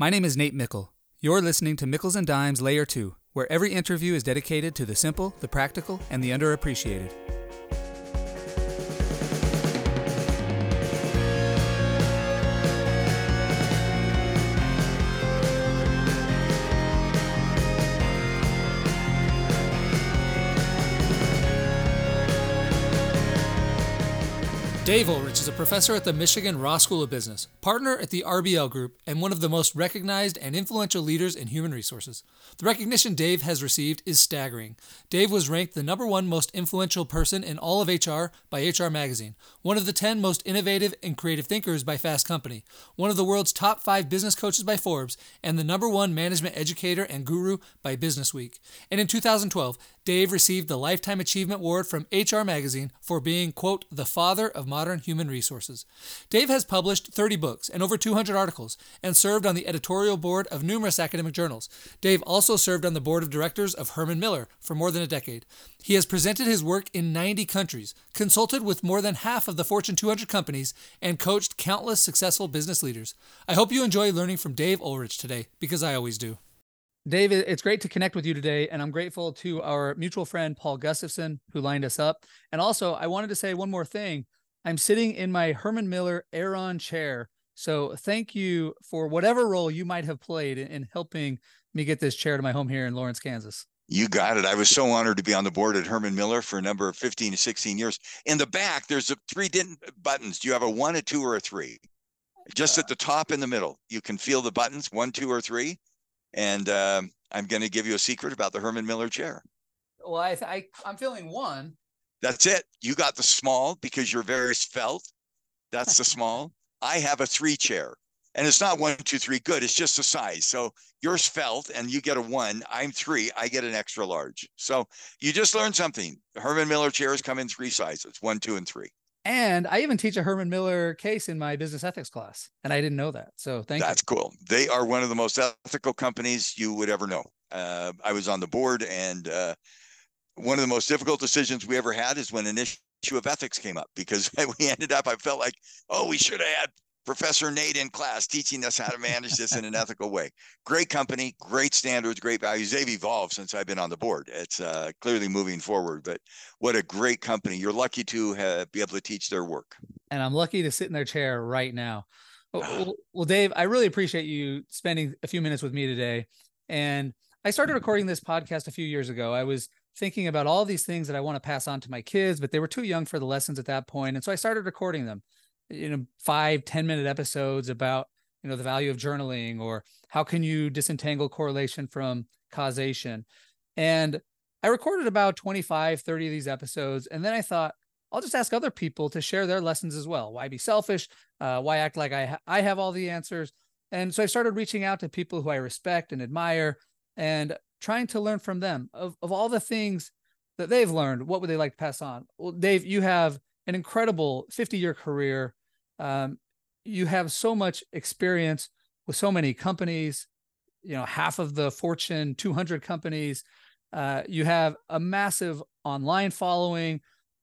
My name is Nate Mickle. You're listening to Mickles and Dimes Layer 2, where every interview is dedicated to the simple, the practical, and the underappreciated. Dave Ulrich is a professor at the Michigan Ross School of Business, partner at the RBL Group, and one of the most recognized and influential leaders in human resources. The recognition Dave has received is staggering. Dave was ranked the number one most influential person in all of HR by HR Magazine, one of the 10 most innovative and creative thinkers by Fast Company, one of the world's top five business coaches by Forbes, and the number one management educator and guru by Business Week. And in 2012, Dave received the Lifetime Achievement Award from HR Magazine for being, quote, the father of modern human resources. Dave has published 30 books and over 200 articles and served on the editorial board of numerous academic journals. Dave also served on the board of directors of Herman Miller for more than a decade. He has presented his work in 90 countries, consulted with more than half of the Fortune 200 companies, and coached countless successful business leaders. I hope you enjoy learning from Dave Ulrich today, because I always do. David, it's great to connect with you today. And I'm grateful to our mutual friend, Paul Gustafson, who lined us up. And also, I wanted to say one more thing. I'm sitting in my Herman Miller Aeron chair. So thank you for whatever role you might have played in helping me get this chair to my home here in Lawrence, Kansas. You got it. I was so honored to be on the board at Herman Miller for a number of 15 to 16 years. In the back, there's a three buttons. Do you have a one, a two, or a three? Just uh, at the top in the middle, you can feel the buttons one, two, or three. And um, I'm going to give you a secret about the Herman Miller chair. Well, I, I I'm feeling one. That's it. You got the small because you're very svelte. That's the small. I have a three chair, and it's not one, two, three. Good. It's just the size. So yours felt, and you get a one. I'm three. I get an extra large. So you just learned something. Herman Miller chairs come in three sizes: one, two, and three. And I even teach a Herman Miller case in my business ethics class, and I didn't know that. So thank That's you. cool. They are one of the most ethical companies you would ever know. Uh, I was on the board, and uh, one of the most difficult decisions we ever had is when an issue of ethics came up because we ended up. I felt like, oh, we should have had Professor Nate in class teaching us how to manage this in an ethical way. Great company, great standards, great values. They've evolved since I've been on the board. It's uh, clearly moving forward, but what a great company. You're lucky to have, be able to teach their work. And I'm lucky to sit in their chair right now. Well, well, Dave, I really appreciate you spending a few minutes with me today. And I started recording this podcast a few years ago. I was thinking about all these things that I want to pass on to my kids, but they were too young for the lessons at that point. And so I started recording them you know five ten minute episodes about you know the value of journaling or how can you disentangle correlation from causation. And i recorded about 25 30 of these episodes and then i thought i'll just ask other people to share their lessons as well. Why be selfish? Uh, why act like i ha- i have all the answers? And so i started reaching out to people who i respect and admire and trying to learn from them. Of, of all the things that they've learned what would they like to pass on? Well dave you have an incredible 50 year career um, you have so much experience with so many companies you know half of the fortune 200 companies. Uh, you have a massive online following.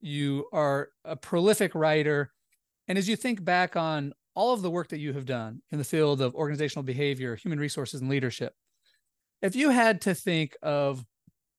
You are a prolific writer. And as you think back on all of the work that you have done in the field of organizational behavior human resources and leadership if you had to think of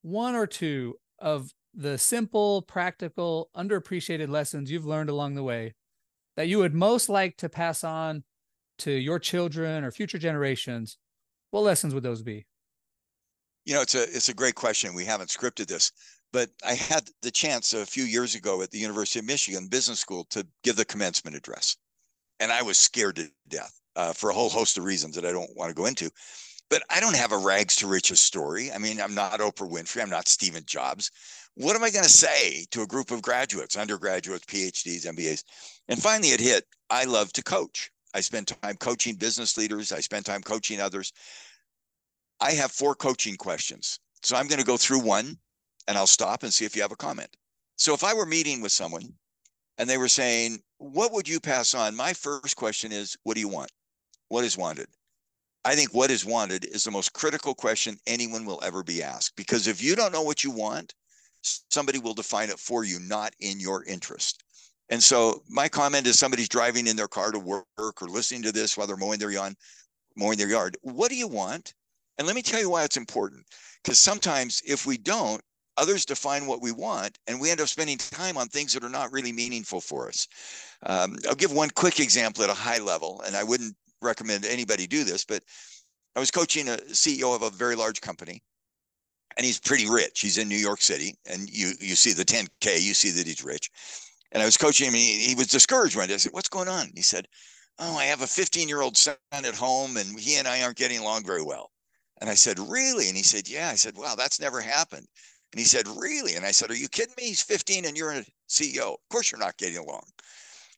one or two of the simple practical underappreciated lessons you've learned along the way that you would most like to pass on to your children or future generations, what lessons would those be? You know, it's a it's a great question. We haven't scripted this, but I had the chance a few years ago at the University of Michigan Business School to give the commencement address, and I was scared to death uh, for a whole host of reasons that I don't want to go into. But I don't have a rags to riches story. I mean, I'm not Oprah Winfrey. I'm not Stephen Jobs what am I going to say to a group of graduates, undergraduates, PhDs, MBAs? And finally, it hit I love to coach. I spend time coaching business leaders, I spend time coaching others. I have four coaching questions. So I'm going to go through one and I'll stop and see if you have a comment. So if I were meeting with someone and they were saying, What would you pass on? My first question is, What do you want? What is wanted? I think what is wanted is the most critical question anyone will ever be asked. Because if you don't know what you want, somebody will define it for you, not in your interest. And so my comment is somebody's driving in their car to work or listening to this while they're mowing their lawn. mowing their yard. What do you want? And let me tell you why it's important. Because sometimes if we don't, others define what we want, and we end up spending time on things that are not really meaningful for us. Um, I'll give one quick example at a high level, and I wouldn't recommend anybody do this, but I was coaching a CEO of a very large company, and he's pretty rich. He's in New York City, and you you see the 10K, you see that he's rich. And I was coaching him, he, he was discouraged day. I said, "What's going on?" He said, "Oh, I have a 15 year old son at home, and he and I aren't getting along very well." And I said, "Really?" And he said, "Yeah." I said, "Wow, that's never happened." And he said, Really? And I said, Are you kidding me? He's 15 and you're a CEO. Of course you're not getting along.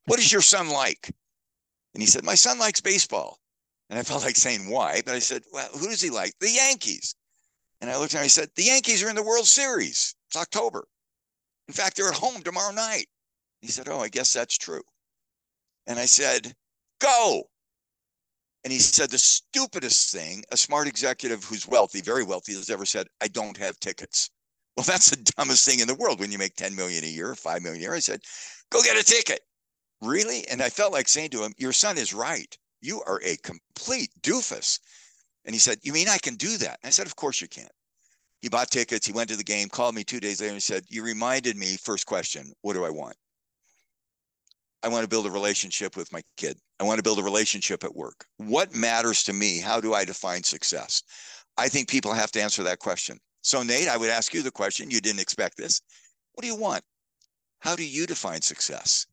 What is your son like? And he said, My son likes baseball. And I felt like saying why, but I said, Well, who does he like? The Yankees. And I looked at him I said, The Yankees are in the World Series. It's October. In fact, they're at home tomorrow night. He said, Oh, I guess that's true. And I said, Go. And he said the stupidest thing a smart executive who's wealthy, very wealthy, has ever said, I don't have tickets. Well, that's the dumbest thing in the world when you make 10 million a year, 5 million a year. I said, go get a ticket. Really? And I felt like saying to him, your son is right. You are a complete doofus. And he said, you mean I can do that? And I said, of course you can. He bought tickets. He went to the game, called me two days later and said, you reminded me, first question, what do I want? I want to build a relationship with my kid. I want to build a relationship at work. What matters to me? How do I define success? I think people have to answer that question. So, Nate, I would ask you the question. You didn't expect this. What do you want? How do you define success?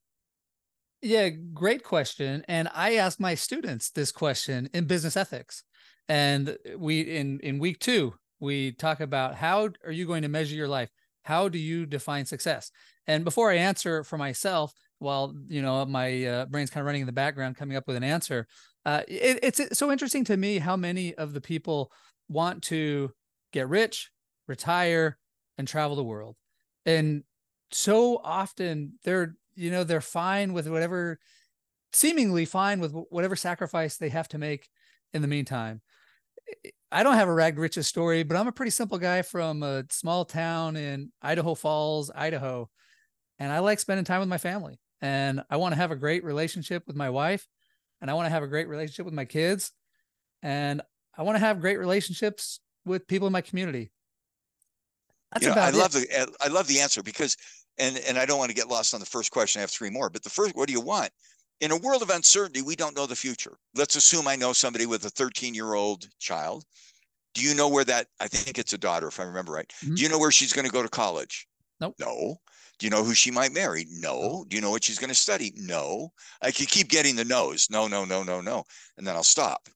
Yeah, great question. And I ask my students this question in business ethics. And we in in week 2, we talk about how are you going to measure your life? How do you define success? And before I answer for myself, while you know my uh, brain's kind of running in the background, coming up with an answer, uh, it, it's so interesting to me how many of the people want to get rich, retire, and travel the world. And so often they're, you know, they're fine with whatever, seemingly fine with whatever sacrifice they have to make in the meantime. I don't have a rag riches story, but I'm a pretty simple guy from a small town in Idaho Falls, Idaho. And I like spending time with my family. And I want to have a great relationship with my wife. And I want to have a great relationship with my kids. And I want to have great relationships with people in my community. That's you know, I it. love the I love the answer because and and I don't want to get lost on the first question. I have three more, but the first, what do you want? In a world of uncertainty, we don't know the future. Let's assume I know somebody with a 13 year old child. Do you know where that? I think it's a daughter, if I remember right. Mm-hmm. Do you know where she's going to go to college? Nope. No. Do you know who she might marry? No. Do you know what she's going to study? No. I could keep getting the no's. No, no, no, no, no. And then I'll stop.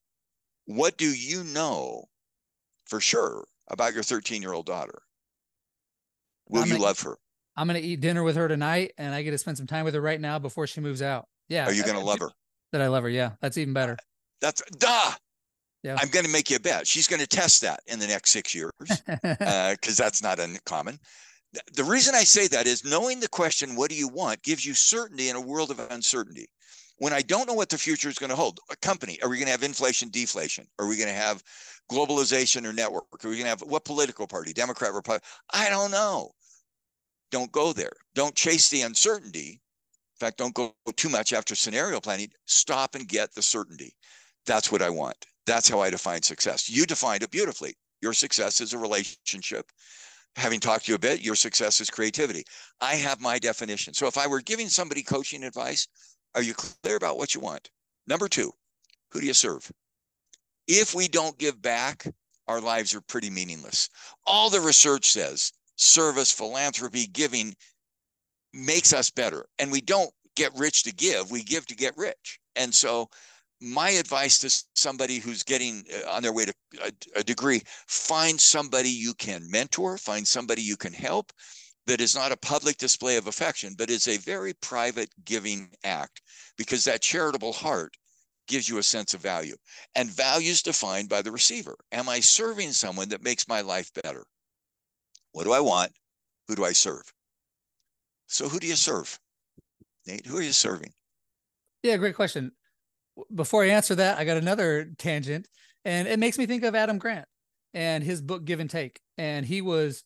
What do you know for sure about your 13 year old daughter? Will I'm you gonna, love her? I'm going to eat dinner with her tonight and I get to spend some time with her right now before she moves out. Yeah. Are you going to love her? That I love her. Yeah. That's even better. That's duh. Yeah. I'm going to make you a bet. She's going to test that in the next six years because uh, that's not uncommon. The reason I say that is knowing the question, what do you want, gives you certainty in a world of uncertainty. When I don't know what the future is going to hold, a company, are we going to have inflation, deflation? Are we going to have globalization or network? Are we going to have what political party, Democrat, Republican? I don't know. Don't go there. Don't chase the uncertainty. In fact, don't go too much after scenario planning. Stop and get the certainty. That's what I want. That's how I define success. You defined it beautifully. Your success is a relationship. Having talked to you a bit, your success is creativity. I have my definition. So if I were giving somebody coaching advice, are you clear about what you want? Number two, who do you serve? if we don't give back, our lives are pretty meaningless. All the research says service, philanthropy, giving makes us better. And we don't get rich to give, we give to get rich. And so, my advice to somebody who's getting uh, on their way to a, a degree find somebody you can mentor, find somebody you can help that is not a public display of affection, but is a very private giving act because that charitable heart gives you a sense of value. And value is defined by the receiver. Am I serving someone that makes my life better? What do I want? Who do I serve? So, who do you serve? Nate, who are you serving? Yeah, great question. Before I answer that, I got another tangent, and it makes me think of Adam Grant and his book Give and Take. And he was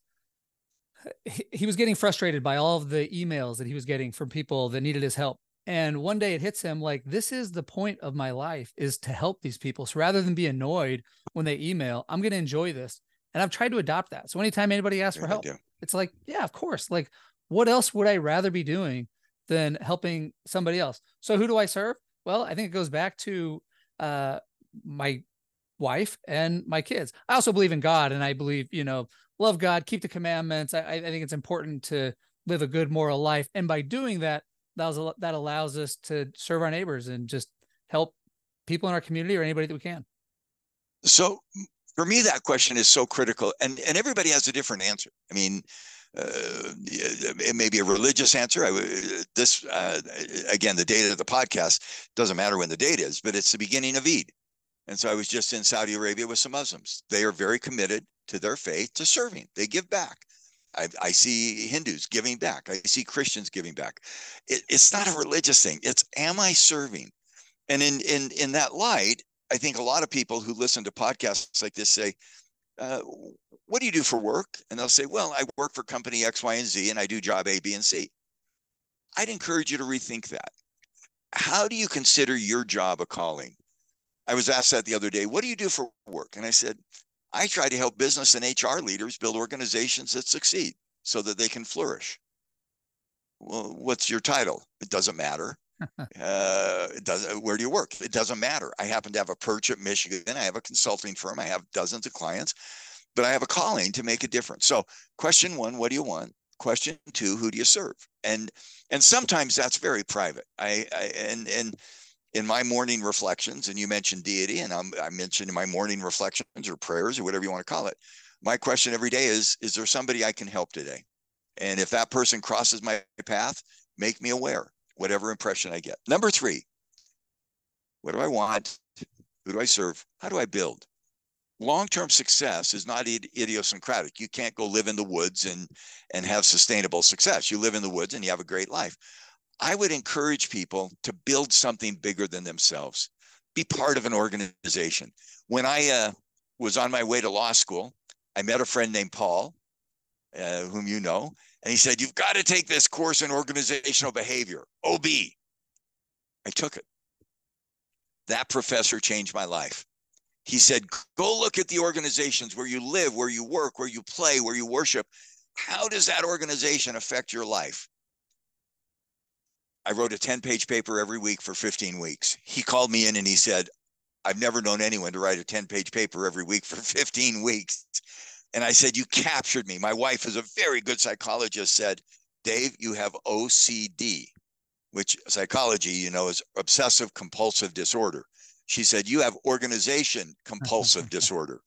he was getting frustrated by all of the emails that he was getting from people that needed his help And one day it hits him like, this is the point of my life is to help these people. So rather than be annoyed when they email, I'm going to enjoy this. And I've tried to adopt that. So anytime anybody asks for help, it's like, yeah, of course. Like, what else would I rather be doing than helping somebody else? So who do I serve? Well, I think it goes back to uh, my wife and my kids. I also believe in God and I believe, you know, love God, keep the commandments. I, I think it's important to live a good moral life. And by doing that, that, that allows us to serve our neighbors and just help people in our community or anybody that we can. So for me, that question is so critical and, and everybody has a different answer. I mean, uh, it may be a religious answer. I, this uh, again, the date of the podcast doesn't matter when the date is, but it's the beginning of Eid. And so I was just in Saudi Arabia with some Muslims. They are very committed to their faith, to serving. They give back. I, I see Hindus giving back. I see Christians giving back. It, it's not a religious thing. It's am I serving? And in in in that light, I think a lot of people who listen to podcasts like this say, uh, "What do you do for work?" And they'll say, "Well, I work for company X, Y, and Z, and I do job A, B, and C." I'd encourage you to rethink that. How do you consider your job a calling? I was asked that the other day. What do you do for work? And I said, I try to help business and HR leaders build organizations that succeed so that they can flourish. Well, what's your title? It doesn't matter. uh, it doesn't. Where do you work? It doesn't matter. I happen to have a perch at Michigan. I have a consulting firm. I have dozens of clients, but I have a calling to make a difference. So, question one: What do you want? Question two: Who do you serve? And and sometimes that's very private. I, I and and in my morning reflections, and you mentioned deity, and I'm, I mentioned in my morning reflections or prayers or whatever you want to call it. My question every day is Is there somebody I can help today? And if that person crosses my path, make me aware, whatever impression I get. Number three, what do I want? Who do I serve? How do I build? Long-term success is not idiosyncratic. You can't go live in the woods and and have sustainable success. You live in the woods and you have a great life. I would encourage people to build something bigger than themselves, be part of an organization. When I uh, was on my way to law school, I met a friend named Paul, uh, whom you know, and he said, You've got to take this course in organizational behavior, OB. I took it. That professor changed my life. He said, Go look at the organizations where you live, where you work, where you play, where you worship. How does that organization affect your life? I wrote a 10 page paper every week for 15 weeks. He called me in and he said, I've never known anyone to write a 10 page paper every week for 15 weeks. And I said, You captured me. My wife is a very good psychologist, said, Dave, you have OCD, which psychology, you know, is obsessive compulsive disorder. She said, You have organization compulsive disorder.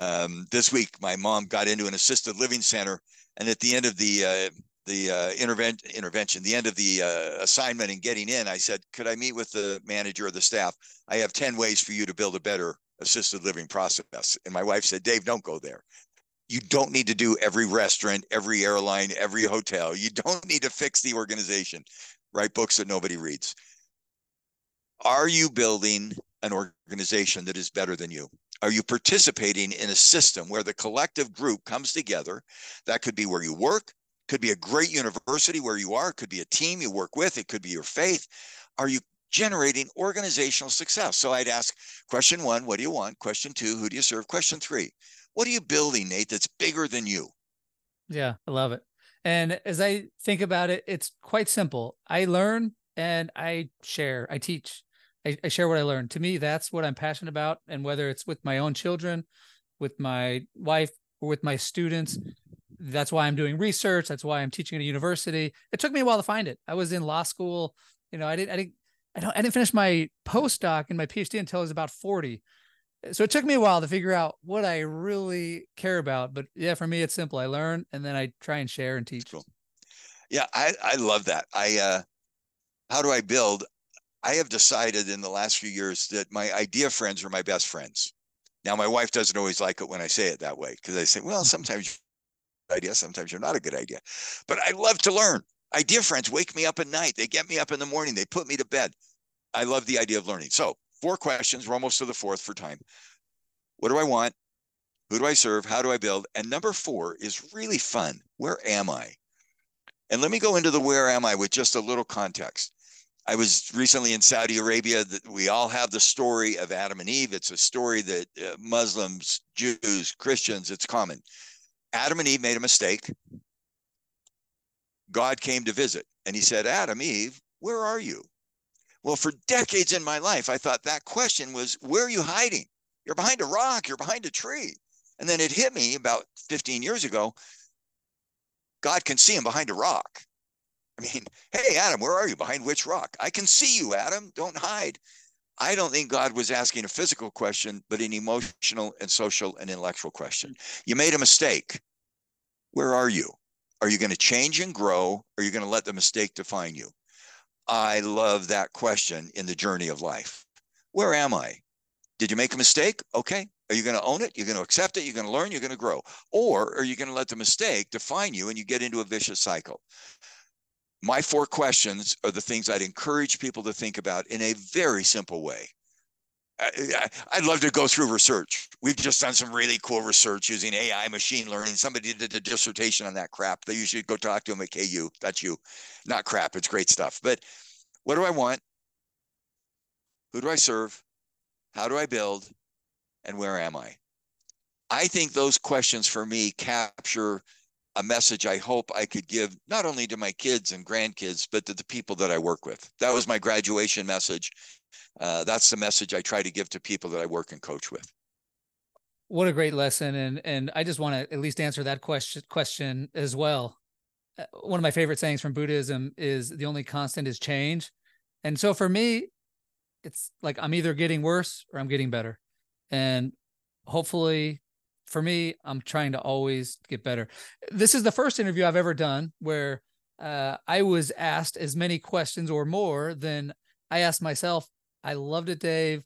Um, this week, my mom got into an assisted living center. And at the end of the uh, the uh, intervent, intervention, the end of the uh, assignment and getting in, I said, could I meet with the manager or the staff? I have 10 ways for you to build a better assisted living process. And my wife said, Dave, don't go there. You don't need to do every restaurant, every airline, every hotel. You don't need to fix the organization. Write books that nobody reads. Are you building an organization that is better than you? Are you participating in a system where the collective group comes together? That could be where you work, could be a great university where you are, could be a team you work with, it could be your faith. Are you generating organizational success? So I'd ask question one, what do you want? Question two, who do you serve? Question three, what are you building, Nate, that's bigger than you? Yeah, I love it. And as I think about it, it's quite simple. I learn and I share, I teach, I, I share what I learn. To me, that's what I'm passionate about. And whether it's with my own children, with my wife, or with my students, that's why I'm doing research. That's why I'm teaching at a university. It took me a while to find it. I was in law school. You know, I didn't, I didn't, I don't, I didn't finish my postdoc and my PhD until I was about 40. So it took me a while to figure out what I really care about. But yeah, for me, it's simple. I learn and then I try and share and teach. Cool. Yeah, I, I love that. I, uh, how do I build? I have decided in the last few years that my idea friends are my best friends. Now, my wife doesn't always like it when I say it that way because I say, well, sometimes idea. Sometimes you're not a good idea. But I love to learn. Idea friends wake me up at night. They get me up in the morning. They put me to bed. I love the idea of learning. So, four questions. We're almost to the fourth for time. What do I want? Who do I serve? How do I build? And number four is really fun. Where am I? And let me go into the where am I with just a little context. I was recently in Saudi Arabia. We all have the story of Adam and Eve. It's a story that uh, Muslims, Jews, Christians, it's common. Adam and Eve made a mistake. God came to visit and he said, Adam, Eve, where are you? Well, for decades in my life, I thought that question was, where are you hiding? You're behind a rock, you're behind a tree. And then it hit me about 15 years ago. God can see him behind a rock. I mean, hey, Adam, where are you? Behind which rock? I can see you, Adam. Don't hide. I don't think God was asking a physical question, but an emotional and social and intellectual question. Mm. You made a mistake. Where are you? Are you going to change and grow? Or are you going to let the mistake define you? I love that question in the journey of life. Where am I? Did you make a mistake? Okay. Are you going to own it? You're going to accept it? You're going to learn? You're going to grow? Or are you going to let the mistake define you and you get into a vicious cycle? My four questions are the things I'd encourage people to think about in a very simple way. I'd love to go through research. We've just done some really cool research using AI, machine learning. Somebody did a dissertation on that crap. They usually go talk to them at KU. That's you. Not crap. It's great stuff. But what do I want? Who do I serve? How do I build? And where am I? I think those questions for me capture a message I hope I could give not only to my kids and grandkids, but to the people that I work with. That was my graduation message. Uh, that's the message I try to give to people that I work and coach with. What a great lesson, and and I just want to at least answer that question question as well. Uh, one of my favorite sayings from Buddhism is the only constant is change, and so for me, it's like I'm either getting worse or I'm getting better, and hopefully for me, I'm trying to always get better. This is the first interview I've ever done where uh, I was asked as many questions or more than I asked myself. I loved it, Dave.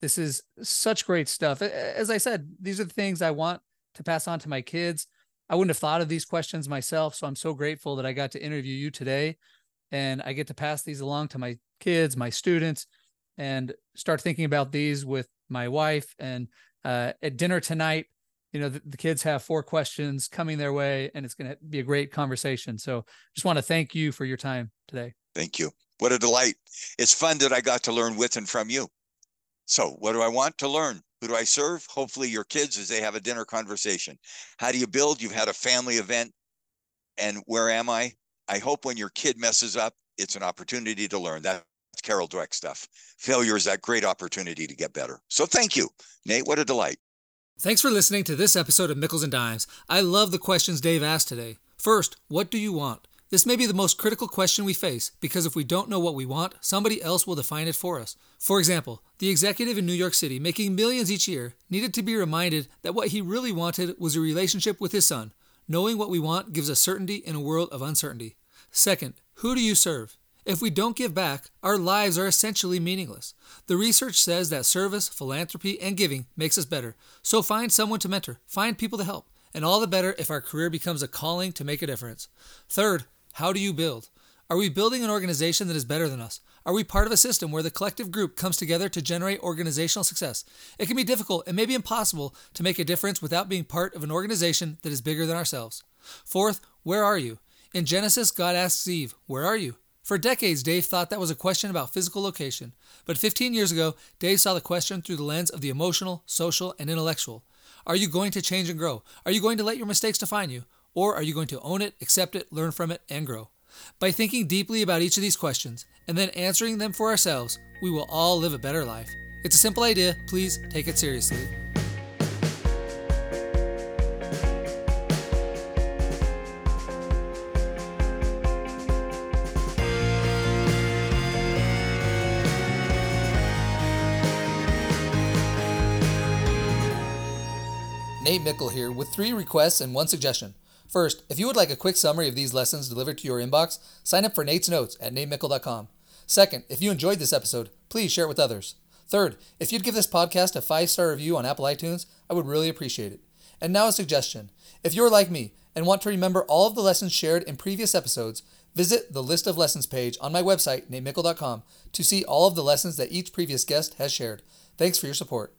This is such great stuff. As I said, these are the things I want to pass on to my kids. I wouldn't have thought of these questions myself. So I'm so grateful that I got to interview you today and I get to pass these along to my kids, my students, and start thinking about these with my wife. And uh, at dinner tonight, you know the, the, kids have four questions coming their way and it's going to be a great conversation. So just want to thank you for your time today. Thank you. What a delight. It's fun that i got to learn with and from you. So what do i want to learn? Who do i serve? Hopefully your kids as they have a dinner conversation. How do you build? You've had a family event. And where am i? I hope when your kid messes up it's an opportunity to learn. That's carol dweck stuff. Failure is that great opportunity to get better. So thank you. Nate what a delight Thanks for listening to this episode of Mickles and Dimes. I love the questions Dave asked today. First, what do you want? This may be the most critical question we face because if we don't know what we want, somebody else will define it for us. For example, the executive in New York City, making millions each year, needed to be reminded that what he really wanted was a relationship with his son. Knowing what we want gives us certainty in a world of uncertainty. Second, who do you serve? If we don't give back, our lives are essentially meaningless. The research says that service, philanthropy, and giving makes us better. So find someone to mentor, find people to help, and all the better if our career becomes a calling to make a difference. Third, how do you build? Are we building an organization that is better than us? Are we part of a system where the collective group comes together to generate organizational success? It can be difficult and maybe impossible to make a difference without being part of an organization that is bigger than ourselves. Fourth, where are you? In Genesis, God asks Eve, Where are you? For decades, Dave thought that was a question about physical location. But 15 years ago, Dave saw the question through the lens of the emotional, social, and intellectual. Are you going to change and grow? Are you going to let your mistakes define you? Or are you going to own it, accept it, learn from it, and grow? By thinking deeply about each of these questions and then answering them for ourselves, we will all live a better life. It's a simple idea. Please take it seriously. Nate Mickle here with three requests and one suggestion. First, if you would like a quick summary of these lessons delivered to your inbox, sign up for Nate's Notes at natemickle.com. Second, if you enjoyed this episode, please share it with others. Third, if you'd give this podcast a five star review on Apple iTunes, I would really appreciate it. And now a suggestion. If you're like me and want to remember all of the lessons shared in previous episodes, visit the list of lessons page on my website, natemickle.com, to see all of the lessons that each previous guest has shared. Thanks for your support.